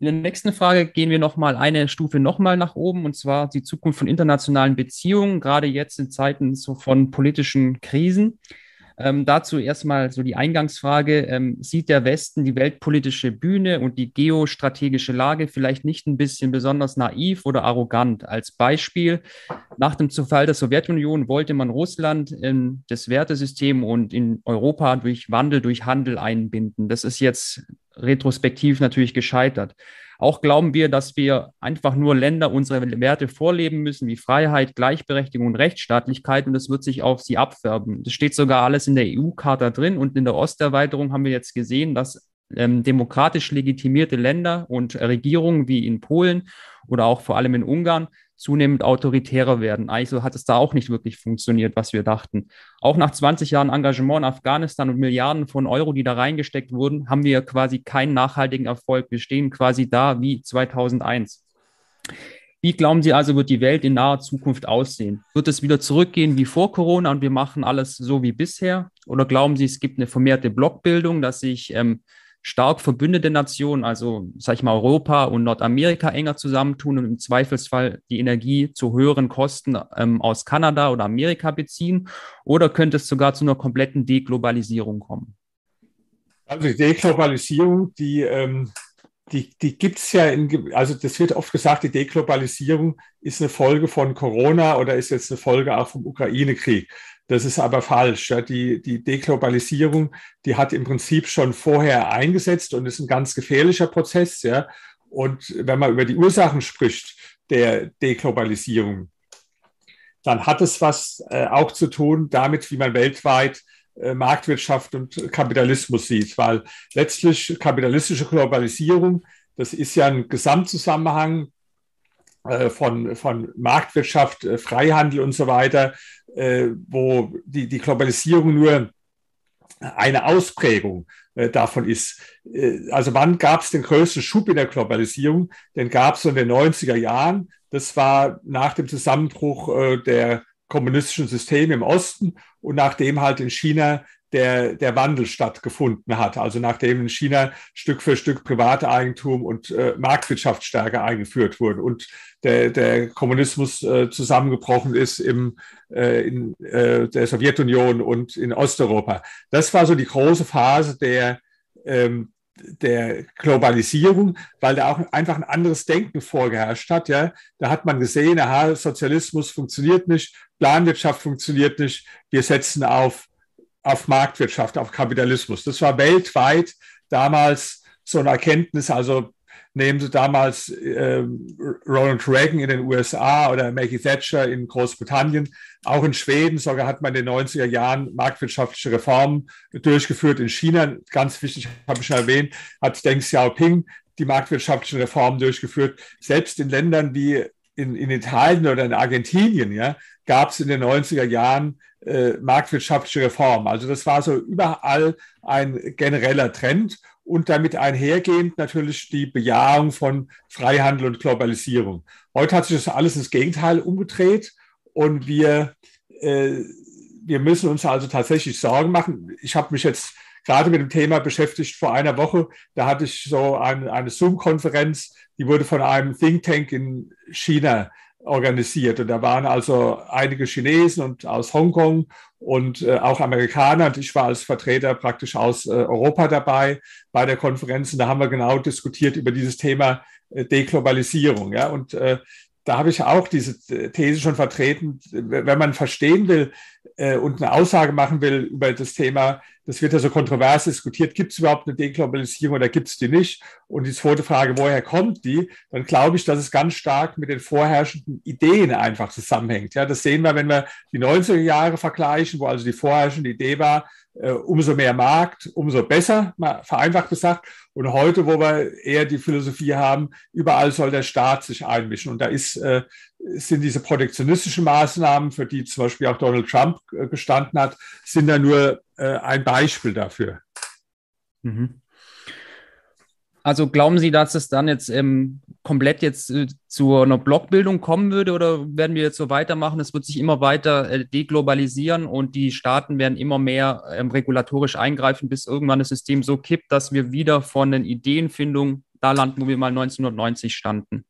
[SPEAKER 3] in der nächsten Frage gehen wir nochmal eine Stufe nochmal nach oben, und zwar die Zukunft von internationalen Beziehungen, gerade jetzt in Zeiten so von politischen Krisen. Ähm, dazu erstmal so die Eingangsfrage. Ähm, sieht der Westen die weltpolitische Bühne und die geostrategische Lage vielleicht nicht ein bisschen besonders naiv oder arrogant? Als Beispiel, nach dem Zerfall der Sowjetunion wollte man Russland in das Wertesystem und in Europa durch Wandel, durch Handel einbinden. Das ist jetzt retrospektiv natürlich gescheitert. Auch glauben wir, dass wir einfach nur Länder unsere Werte vorleben müssen, wie Freiheit, Gleichberechtigung und Rechtsstaatlichkeit, und das wird sich auf sie abfärben. Das steht sogar alles in der EU-Charta drin und in der Osterweiterung haben wir jetzt gesehen, dass ähm, demokratisch legitimierte Länder und Regierungen wie in Polen oder auch vor allem in Ungarn zunehmend autoritärer werden. Eigentlich so hat es da auch nicht wirklich funktioniert, was wir dachten. Auch nach 20 Jahren Engagement in Afghanistan und Milliarden von Euro, die da reingesteckt wurden, haben wir quasi keinen nachhaltigen Erfolg. Wir stehen quasi da wie 2001. Wie glauben Sie also, wird die Welt in naher Zukunft aussehen? Wird es wieder zurückgehen wie vor Corona und wir machen alles so wie bisher? Oder glauben Sie, es gibt eine vermehrte Blockbildung, dass sich ähm, stark verbündete Nationen, also sag ich mal Europa und Nordamerika enger zusammentun und im Zweifelsfall die Energie zu höheren Kosten ähm, aus Kanada oder Amerika beziehen? Oder könnte es sogar zu einer kompletten Deglobalisierung kommen?
[SPEAKER 1] Also die Deglobalisierung, die, ähm, die, die gibt es ja, in, also das wird oft gesagt, die Deglobalisierung ist eine Folge von Corona oder ist jetzt eine Folge auch vom Ukraine-Krieg. Das ist aber falsch. Die, die Deglobalisierung, die hat im Prinzip schon vorher eingesetzt und ist ein ganz gefährlicher Prozess. Ja. Und wenn man über die Ursachen spricht der Deglobalisierung, dann hat es was äh, auch zu tun damit, wie man weltweit äh, Marktwirtschaft und Kapitalismus sieht, weil letztlich kapitalistische Globalisierung, das ist ja ein Gesamtzusammenhang von, von Marktwirtschaft, äh, Freihandel und so weiter, äh, wo die, die Globalisierung nur eine Ausprägung davon ist. Also wann gab es den größten Schub in der Globalisierung? Den gab es in den 90er Jahren. Das war nach dem Zusammenbruch der kommunistischen Systeme im Osten und nachdem halt in China der, der Wandel stattgefunden hat. Also nachdem in China Stück für Stück Privateigentum und äh, Marktwirtschaft stärker eingeführt wurden und der, der Kommunismus äh, zusammengebrochen ist im, äh, in äh, der Sowjetunion und in Osteuropa. Das war so die große Phase der, ähm, der Globalisierung, weil da auch einfach ein anderes Denken vorgeherrscht hat. Ja, da hat man gesehen, aha, Sozialismus funktioniert nicht, Planwirtschaft funktioniert nicht. Wir setzen auf auf Marktwirtschaft, auf Kapitalismus. Das war weltweit damals so eine Erkenntnis. Also nehmen Sie damals äh, Ronald Reagan in den USA oder Maggie Thatcher in Großbritannien. Auch in Schweden sogar hat man in den 90er Jahren marktwirtschaftliche Reformen durchgeführt. In China, ganz wichtig, habe ich schon erwähnt, hat Deng Xiaoping die marktwirtschaftlichen Reformen durchgeführt. Selbst in Ländern wie in, in Italien oder in Argentinien ja, gab es in den 90er Jahren äh, marktwirtschaftliche Reformen. Also das war so überall ein genereller Trend. und damit einhergehend natürlich die Bejahung von Freihandel und Globalisierung. Heute hat sich das alles ins Gegenteil umgedreht und wir, äh, wir müssen uns also tatsächlich Sorgen machen. Ich habe mich jetzt gerade mit dem Thema beschäftigt vor einer Woche. Da hatte ich so eine, eine Zoom-Konferenz, die wurde von einem Think Tank in China organisiert. Und da waren also einige Chinesen und aus Hongkong und äh, auch Amerikaner. Und ich war als Vertreter praktisch aus äh, Europa dabei bei der Konferenz. Und da haben wir genau diskutiert über dieses Thema äh, Deglobalisierung. Ja? Und äh, da habe ich auch diese These schon vertreten. Wenn man verstehen will äh, und eine Aussage machen will über das Thema, das wird ja so kontrovers diskutiert, gibt es überhaupt eine Deglobalisierung oder gibt es die nicht? Und die zweite Frage, woher kommt die? Dann glaube ich, dass es ganz stark mit den vorherrschenden Ideen einfach zusammenhängt. Ja, das sehen wir, wenn wir die 90er Jahre vergleichen, wo also die vorherrschende Idee war, äh, umso mehr Markt, umso besser, mal vereinfacht gesagt. Und heute, wo wir eher die Philosophie haben, überall soll der Staat sich einmischen. Und da ist, äh, sind diese protektionistischen Maßnahmen, für die zum Beispiel auch Donald Trump äh, gestanden hat, sind da nur äh, ein Beispiel dafür.
[SPEAKER 3] Mhm. Also glauben Sie, dass es dann jetzt ähm, komplett jetzt äh, zu einer Blockbildung kommen würde oder werden wir jetzt so weitermachen? Es wird sich immer weiter äh, deglobalisieren und die Staaten werden immer mehr ähm, regulatorisch eingreifen, bis irgendwann das System so kippt, dass wir wieder von den Ideenfindungen da landen, wo wir mal 1990 standen.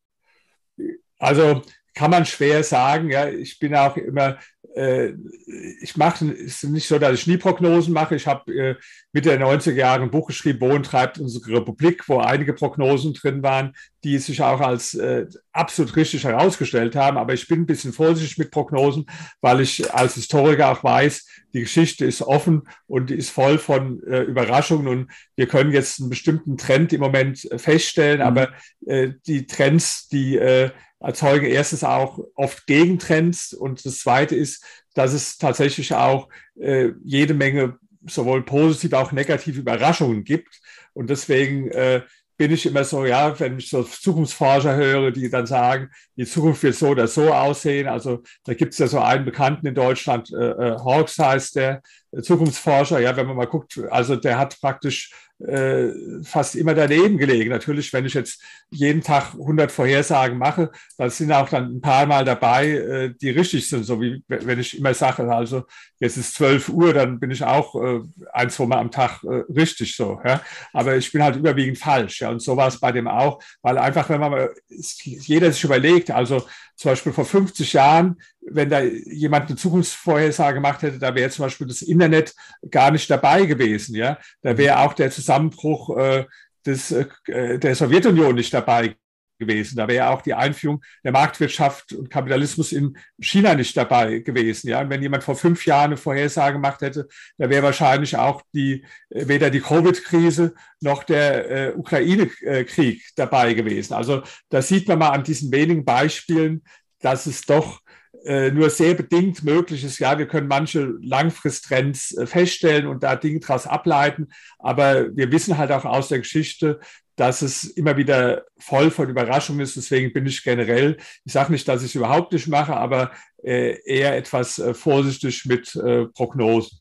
[SPEAKER 1] Also kann man schwer sagen. Ja, ich bin auch immer ich mache, es ist nicht so, dass ich nie Prognosen mache. Ich habe äh, Mitte der 90er Jahre ein Buch geschrieben, Wohin treibt unsere Republik, wo einige Prognosen drin waren, die sich auch als äh, absolut richtig herausgestellt haben. Aber ich bin ein bisschen vorsichtig mit Prognosen, weil ich als Historiker auch weiß, die Geschichte ist offen und ist voll von äh, Überraschungen und wir können jetzt einen bestimmten Trend im Moment äh, feststellen, mhm. aber äh, die Trends, die äh, erzeugen erstens auch oft Gegentrends und das zweite ist, dass es tatsächlich auch äh, jede Menge sowohl positive, auch negative Überraschungen gibt. Und deswegen äh, bin ich immer so, ja, wenn ich so Zukunftsforscher höre, die dann sagen, die Zukunft wird so oder so aussehen. Also da gibt es ja so einen Bekannten in Deutschland, äh, äh Hawks heißt der, Zukunftsforscher. Ja, wenn man mal guckt, also der hat praktisch äh, fast immer daneben gelegen. Natürlich, wenn ich jetzt jeden Tag 100 Vorhersagen mache, dann sind auch dann ein paar Mal dabei, äh, die richtig sind. So wie wenn ich immer sage, also jetzt ist 12 Uhr, dann bin ich auch äh, ein, zwei Mal am Tag äh, richtig so. Ja? Aber ich bin halt überwiegend falsch. Ja? Und so war es bei dem auch, weil einfach, wenn man mal, jeder sich überlegt, also zum Beispiel vor 50 Jahren, wenn da jemand eine Zukunftsvorhersage gemacht hätte, da wäre zum Beispiel das Internet gar nicht dabei gewesen. Ja, da wäre auch der Zusammenbruch äh, des, äh, der Sowjetunion nicht dabei gewesen. Da wäre auch die Einführung der Marktwirtschaft und Kapitalismus in China nicht dabei gewesen. Ja, und wenn jemand vor fünf Jahren eine Vorhersage gemacht hätte, da wäre wahrscheinlich auch die, äh, weder die Covid-Krise noch der äh, Ukraine-Krieg dabei gewesen. Also da sieht man mal an diesen wenigen Beispielen, dass es doch äh, nur sehr bedingt möglich ist. Ja, wir können manche Langfristtrends äh, feststellen und da Dinge daraus ableiten, aber wir wissen halt auch aus der Geschichte, dass es immer wieder voll von Überraschungen ist. Deswegen bin ich generell, ich sage nicht, dass ich es überhaupt nicht mache, aber äh, eher etwas äh, vorsichtig mit Prognosen.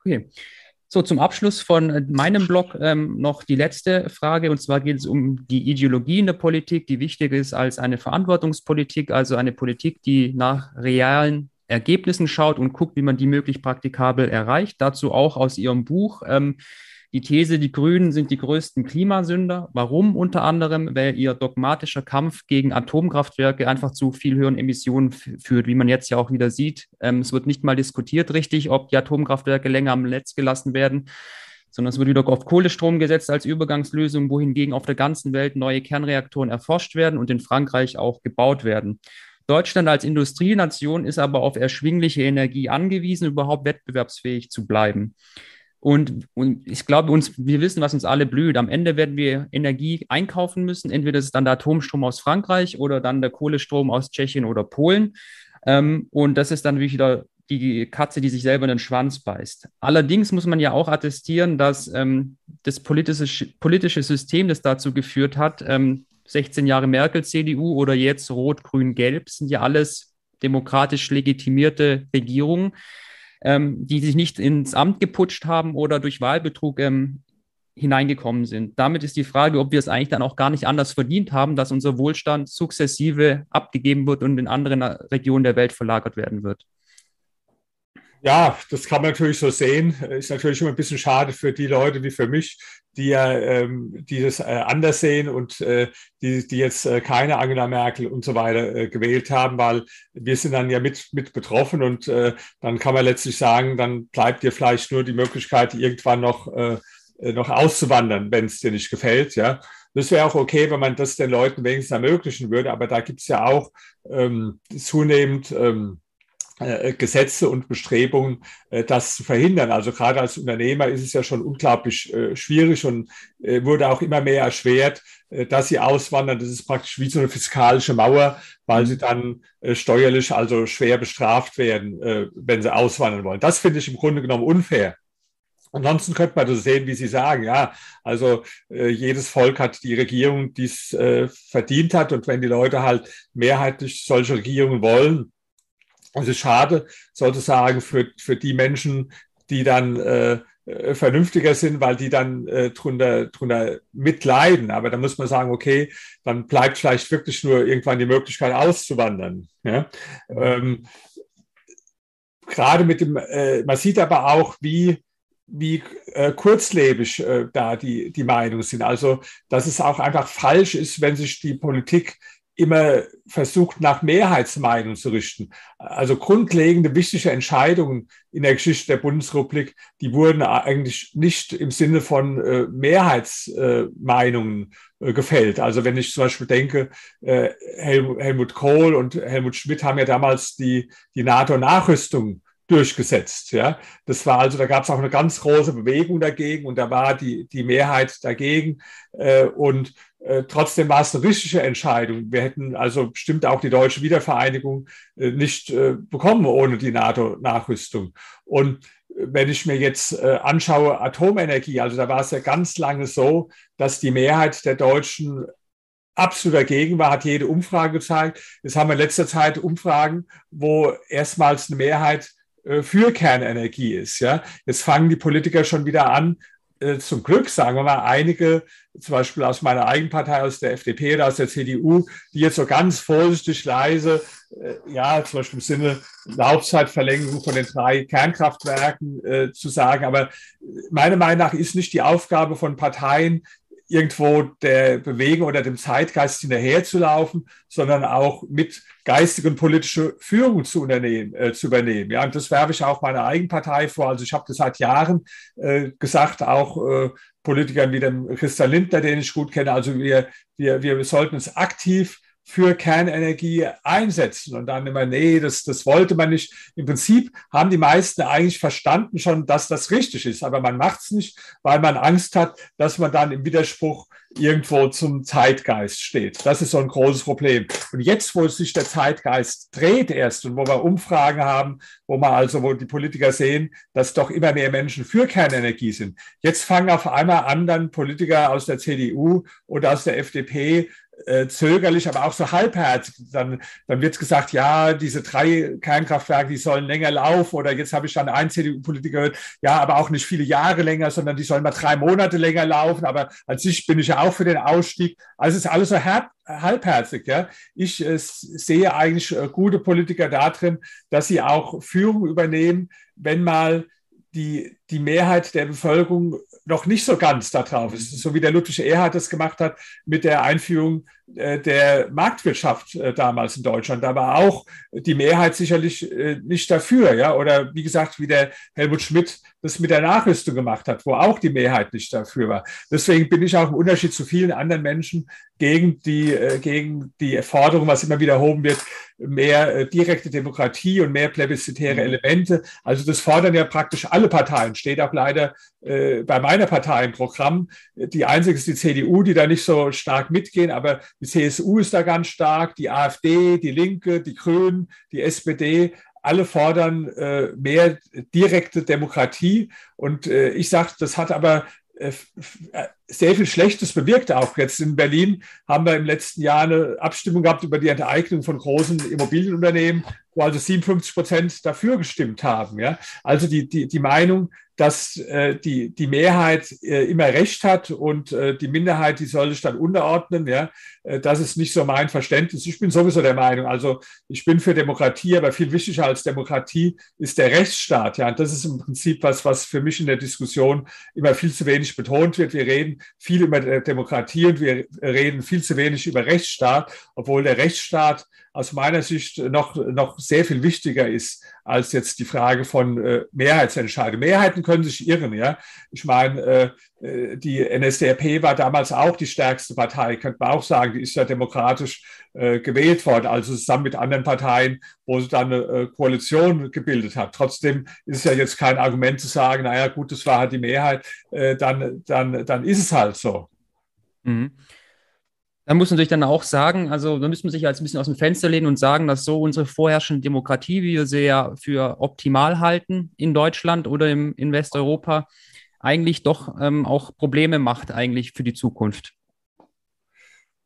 [SPEAKER 3] Okay. So, zum Abschluss von äh, meinem Blog ähm, noch die letzte Frage. Und zwar geht es um die Ideologie in der Politik, die wichtiger ist als eine Verantwortungspolitik, also eine Politik, die nach realen Ergebnissen schaut und guckt, wie man die möglich praktikabel erreicht. Dazu auch aus Ihrem Buch. Ähm, die These, die Grünen sind die größten Klimasünder. Warum? Unter anderem, weil ihr dogmatischer Kampf gegen Atomkraftwerke einfach zu viel höheren Emissionen führt, wie man jetzt ja auch wieder sieht. Ähm, es wird nicht mal diskutiert richtig, ob die Atomkraftwerke länger am Netz gelassen werden, sondern es wird wieder auf Kohlestrom gesetzt als Übergangslösung, wohingegen auf der ganzen Welt neue Kernreaktoren erforscht werden und in Frankreich auch gebaut werden. Deutschland als Industrienation ist aber auf erschwingliche Energie angewiesen, überhaupt wettbewerbsfähig zu bleiben. Und, und ich glaube, uns, wir wissen, was uns alle blüht. Am Ende werden wir Energie einkaufen müssen. Entweder ist es dann der Atomstrom aus Frankreich oder dann der Kohlestrom aus Tschechien oder Polen. Ähm, und das ist dann wieder die Katze, die sich selber in den Schwanz beißt. Allerdings muss man ja auch attestieren, dass ähm, das politische, politische System, das dazu geführt hat, ähm, 16 Jahre Merkel, CDU oder jetzt Rot, Grün, Gelb, sind ja alles demokratisch legitimierte Regierungen ähm, die sich nicht ins Amt geputscht haben oder durch Wahlbetrug ähm, hineingekommen sind. Damit ist die Frage, ob wir es eigentlich dann auch gar nicht anders verdient haben, dass unser Wohlstand sukzessive abgegeben wird und in anderen Regionen der Welt verlagert werden wird.
[SPEAKER 1] Ja, das kann man natürlich so sehen. Ist natürlich immer ein bisschen schade für die Leute wie für mich, die ja, ähm, die das äh, anders sehen und äh, die, die jetzt äh, keine Angela Merkel und so weiter äh, gewählt haben, weil wir sind dann ja mit, mit betroffen und äh, dann kann man letztlich sagen, dann bleibt dir vielleicht nur die Möglichkeit, irgendwann noch, äh, noch auszuwandern, wenn es dir nicht gefällt, ja. Das wäre auch okay, wenn man das den Leuten wenigstens ermöglichen würde, aber da gibt es ja auch ähm, zunehmend ähm, äh, Gesetze und Bestrebungen, äh, das zu verhindern. Also gerade als Unternehmer ist es ja schon unglaublich äh, schwierig und wurde auch immer mehr erschwert, dass sie auswandern. Das ist praktisch wie so eine fiskalische Mauer, weil sie dann steuerlich also schwer bestraft werden, wenn sie auswandern wollen. Das finde ich im Grunde genommen unfair. Ansonsten könnte man das sehen, wie Sie sagen. Ja, also äh, jedes Volk hat die Regierung, die es äh, verdient hat. Und wenn die Leute halt mehrheitlich solche Regierungen wollen, ist schade, sozusagen, für, für die Menschen, die dann äh, vernünftiger sind, weil die dann äh, drunter, drunter mitleiden. Aber da muss man sagen, okay, dann bleibt vielleicht wirklich nur irgendwann die Möglichkeit auszuwandern. Ja? Ähm, gerade mit dem, äh, man sieht aber auch, wie, wie äh, kurzlebig äh, da die, die Meinungen sind. Also, dass es auch einfach falsch ist, wenn sich die Politik immer versucht, nach Mehrheitsmeinung zu richten. Also grundlegende, wichtige Entscheidungen in der Geschichte der Bundesrepublik, die wurden eigentlich nicht im Sinne von äh, Mehrheitsmeinungen äh, gefällt. Also wenn ich zum Beispiel denke, äh, Hel Helmut Kohl und Helmut Schmidt haben ja damals die, die NATO-Nachrüstung durchgesetzt. Ja, das war also, da gab es auch eine ganz große Bewegung dagegen und da war die, die Mehrheit dagegen. Äh, und äh, trotzdem war es eine richtige Entscheidung. Wir hätten also bestimmt auch die deutsche Wiedervereinigung äh, nicht äh, bekommen ohne die NATO-Nachrüstung. Und wenn ich mir jetzt anschaue, Atomenergie, also da war es ja ganz lange so, dass die Mehrheit der Deutschen absolut dagegen war, hat jede Umfrage gezeigt. Jetzt haben wir in letzter Zeit Umfragen, wo erstmals eine Mehrheit für Kernenergie ist. Ja, jetzt fangen die Politiker schon wieder an, äh, zum Glück, sagen wir mal, einige, zum Beispiel aus meiner eigenen Partei, aus der FDP oder aus der CDU, die jetzt so ganz vorsichtig leise, äh, ja, zum Beispiel im Sinne Laufzeitverlängerung von den drei Kernkraftwerken äh, zu sagen. Aber meiner Meinung nach ist nicht die Aufgabe von Parteien, irgendwo der Bewegung oder dem Zeitgeist hinterherzulaufen, sondern auch mit geistige und politische Führung zu, unternehmen, äh, zu übernehmen. Ja, und das werfe ich auch meiner eigenen Partei vor. Also ich habe das seit Jahren äh, gesagt, auch äh, Politikern wie dem Christian Lindner, den ich gut kenne. Also wir, wir, wir sollten uns aktiv für Kernenergie einsetzen. Und dann immer, nee, das, das wollte man nicht. Im Prinzip haben die meisten eigentlich verstanden schon, dass das richtig ist, aber man macht es nicht, weil man Angst hat, dass man dann im Widerspruch irgendwo zum Zeitgeist steht. Das ist so ein großes Problem. Und jetzt, wo sich der Zeitgeist dreht erst und wo wir Umfragen haben, wo man also, wo die Politiker sehen, dass doch immer mehr Menschen für Kernenergie sind. Jetzt fangen auf einmal an, dann Politiker aus der CDU oder aus der FDP äh, zögerlich, aber auch so halbherzig. Dann, dann wird gesagt, ja, diese drei Kernkraftwerke, die sollen länger laufen. Oder jetzt habe ich dann einen CDU-Politiker gehört, ja, aber auch nicht viele Jahre länger, sondern die sollen mal drei Monate länger laufen. Aber an sich bin ich ja auch für den Ausstieg. Also es ist alles so herb, halbherzig. Ja. Ich äh, sehe eigentlich äh, gute Politiker darin, dass sie auch Führung übernehmen, wenn mal die, die Mehrheit der Bevölkerung noch nicht so ganz da drauf ist. So wie der Ludwig Erhard das gemacht hat mit der Einführung äh, der Marktwirtschaft äh, damals in Deutschland. Da war auch die Mehrheit sicherlich äh, nicht dafür, ja. Oder wie gesagt, wie der Helmut Schmidt das mit der Nachrüstung gemacht hat, wo auch die Mehrheit nicht dafür war. Deswegen bin ich auch im Unterschied zu vielen anderen Menschen gegen die, gegen die Forderung, was immer wiederhoben wird, mehr direkte Demokratie und mehr plebiszitäre mhm. Elemente. Also das fordern ja praktisch alle Parteien, steht auch leider bei meiner Partei im Programm. Die einzige ist die CDU, die da nicht so stark mitgehen, aber die CSU ist da ganz stark, die AfD, die Linke, die Grünen, die SPD. Alle fordern äh, mehr direkte Demokratie. Und äh, ich sage, das hat aber äh, äh, sehr viel Schlechtes bewirkt auch. Jetzt in Berlin haben wir im letzten Jahr eine Abstimmung gehabt über die Enteignung von großen Immobilienunternehmen, wo also 57 Prozent dafür gestimmt haben. Ja? Also die, die, die Meinung dass äh, die, die Mehrheit äh, immer Recht hat und äh, die Minderheit, die soll sich dann unterordnen. Ja? Äh, das ist nicht so mein Verständnis. Ich bin sowieso der Meinung, also ich bin für Demokratie, aber viel wichtiger als Demokratie ist der Rechtsstaat. Ja? Und das ist im Prinzip was, was für mich in der Diskussion immer viel zu wenig betont wird. Wir reden viel über Demokratie und wir reden viel zu wenig über Rechtsstaat, obwohl der Rechtsstaat aus meiner Sicht noch, noch sehr viel wichtiger ist als jetzt die Frage von äh, Mehrheitsentscheidungen. Mehrheiten können sich irren, ja. Ich meine, äh, äh die NSDAP war damals auch die stärkste Partei, könnte man auch sagen, die ist ja demokratisch äh, gewählt worden, also zusammen mit anderen Parteien, wo sie dann eine äh, Koalition gebildet hat. Trotzdem ist es ja jetzt kein Argument zu sagen, naja, gut, das war halt die Mehrheit, äh, dann, dann, dann ist es halt so.
[SPEAKER 3] Mhm. Da muss man sich dann auch sagen, also da müssen wir sich als ein bisschen aus dem Fenster lehnen und sagen, dass so unsere vorherrschende Demokratie, wie wir sie ja für optimal halten in Deutschland oder im, in Westeuropa, eigentlich doch ähm, auch Probleme macht eigentlich für die Zukunft.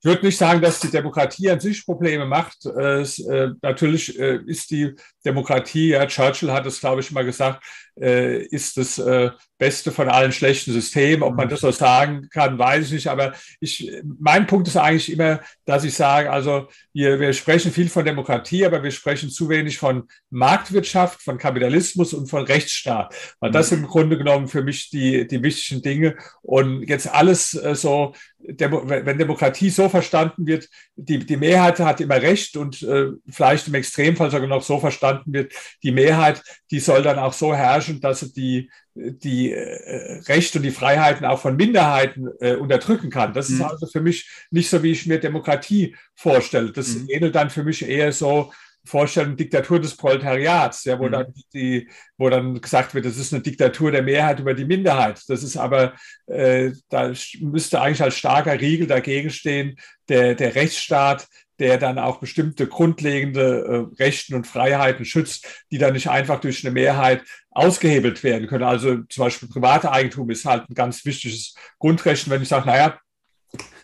[SPEAKER 1] Ich würde nicht sagen, dass die Demokratie an sich Probleme macht. Es, äh, natürlich äh, ist die Demokratie, ja, Churchill hat es, glaube ich, mal gesagt, äh, ist das äh, Beste von allen schlechten Systemen. Ob man das so sagen kann, weiß ich nicht. Aber ich, mein Punkt ist eigentlich immer, dass ich sage, also wir, wir sprechen viel von Demokratie, aber wir sprechen zu wenig von Marktwirtschaft, von Kapitalismus und von Rechtsstaat. Weil das sind im Grunde genommen für mich die, die wichtigen Dinge. Und jetzt alles äh, so, Demo wenn Demokratie so verstanden wird, die, die Mehrheit hat immer Recht und äh, vielleicht im Extremfall sogar noch so verstanden wird, die Mehrheit, die soll dann auch so herrschen, dass sie die, die äh, Rechte und die Freiheiten auch von Minderheiten äh, unterdrücken kann. Das mhm. ist also für mich nicht so, wie ich mir Demokratie vorstelle. Das mhm. ähnelt dann für mich eher so Vorstellung Diktatur des Proletariats, ja, wo, mhm. dann die, wo dann gesagt wird, das ist eine Diktatur der Mehrheit über die Minderheit. Das ist aber, äh, da müsste eigentlich als starker Riegel dagegen stehen, der, der Rechtsstaat, der dann auch bestimmte grundlegende äh, Rechten und Freiheiten schützt, die dann nicht einfach durch eine Mehrheit ausgehebelt werden können. Also zum Beispiel private Eigentum ist halt ein ganz wichtiges Grundrecht. Und wenn ich sage, naja,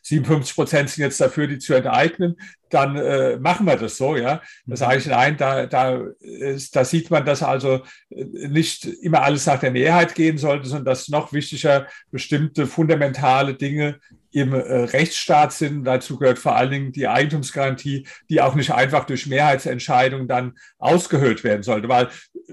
[SPEAKER 1] 57 Prozent sind jetzt dafür, die zu enteignen, dann äh, machen wir das so, ja. Da sage ich nein, da, da, ist, da sieht man, dass also äh, nicht immer alles nach der Mehrheit gehen sollte, sondern dass noch wichtiger bestimmte fundamentale Dinge im äh, Rechtsstaat sind. Dazu gehört vor allen Dingen die Eigentumsgarantie, die auch nicht einfach durch Mehrheitsentscheidungen dann ausgehöhlt werden sollte. Weil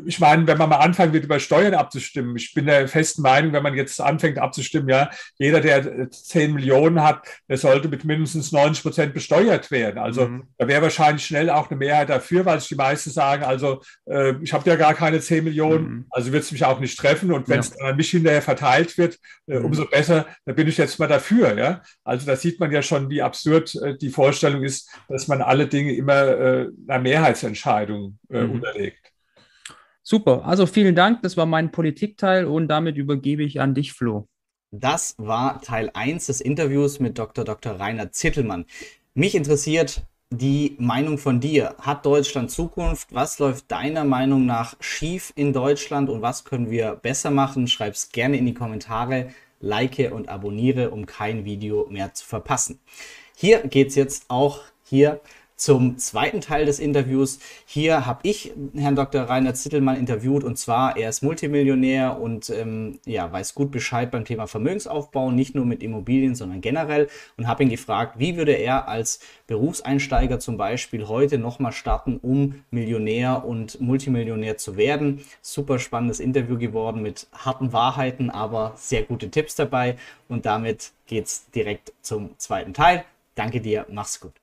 [SPEAKER 1] ich meine, wenn man mal anfangen wird, über Steuern abzustimmen, ich bin der festen Meinung, wenn man jetzt anfängt abzustimmen, ja, jeder, der 10 Millionen hat, der sollte mit mindestens 90 Prozent besteuert werden. Also mhm. da wäre wahrscheinlich schnell auch eine Mehrheit dafür, weil sich die meisten sagen, also äh, ich habe ja gar keine 10 Millionen, mhm. also wird es mich auch nicht treffen. Und wenn es ja. an mich hinterher verteilt wird, äh, mhm. umso besser, da bin ich jetzt mal dafür. Ja? Also da sieht man ja schon, wie absurd äh, die Vorstellung ist, dass man alle Dinge immer äh, einer Mehrheitsentscheidung äh, mhm. unterlegt.
[SPEAKER 3] Super, also vielen Dank, das war mein Politikteil und damit übergebe ich an dich, Flo.
[SPEAKER 2] Das war Teil 1 des Interviews mit Dr. Dr. Rainer Zittelmann. Mich interessiert die Meinung von dir. Hat Deutschland Zukunft? Was läuft deiner Meinung nach schief in Deutschland und was können wir besser machen? Schreib es gerne in die Kommentare like und abonniere, um kein Video mehr zu verpassen. Hier geht es jetzt auch hier zum zweiten Teil des Interviews. Hier habe ich Herrn Dr. Rainer Zittelmann interviewt und zwar, er ist Multimillionär und ähm, ja, weiß gut Bescheid beim Thema Vermögensaufbau, nicht nur mit Immobilien, sondern generell und habe ihn gefragt, wie würde er als Berufseinsteiger zum Beispiel heute nochmal starten, um Millionär und Multimillionär zu werden. Super spannendes Interview geworden mit harten Wahrheiten, aber sehr gute Tipps dabei und damit geht es direkt zum zweiten Teil. Danke dir, mach's gut.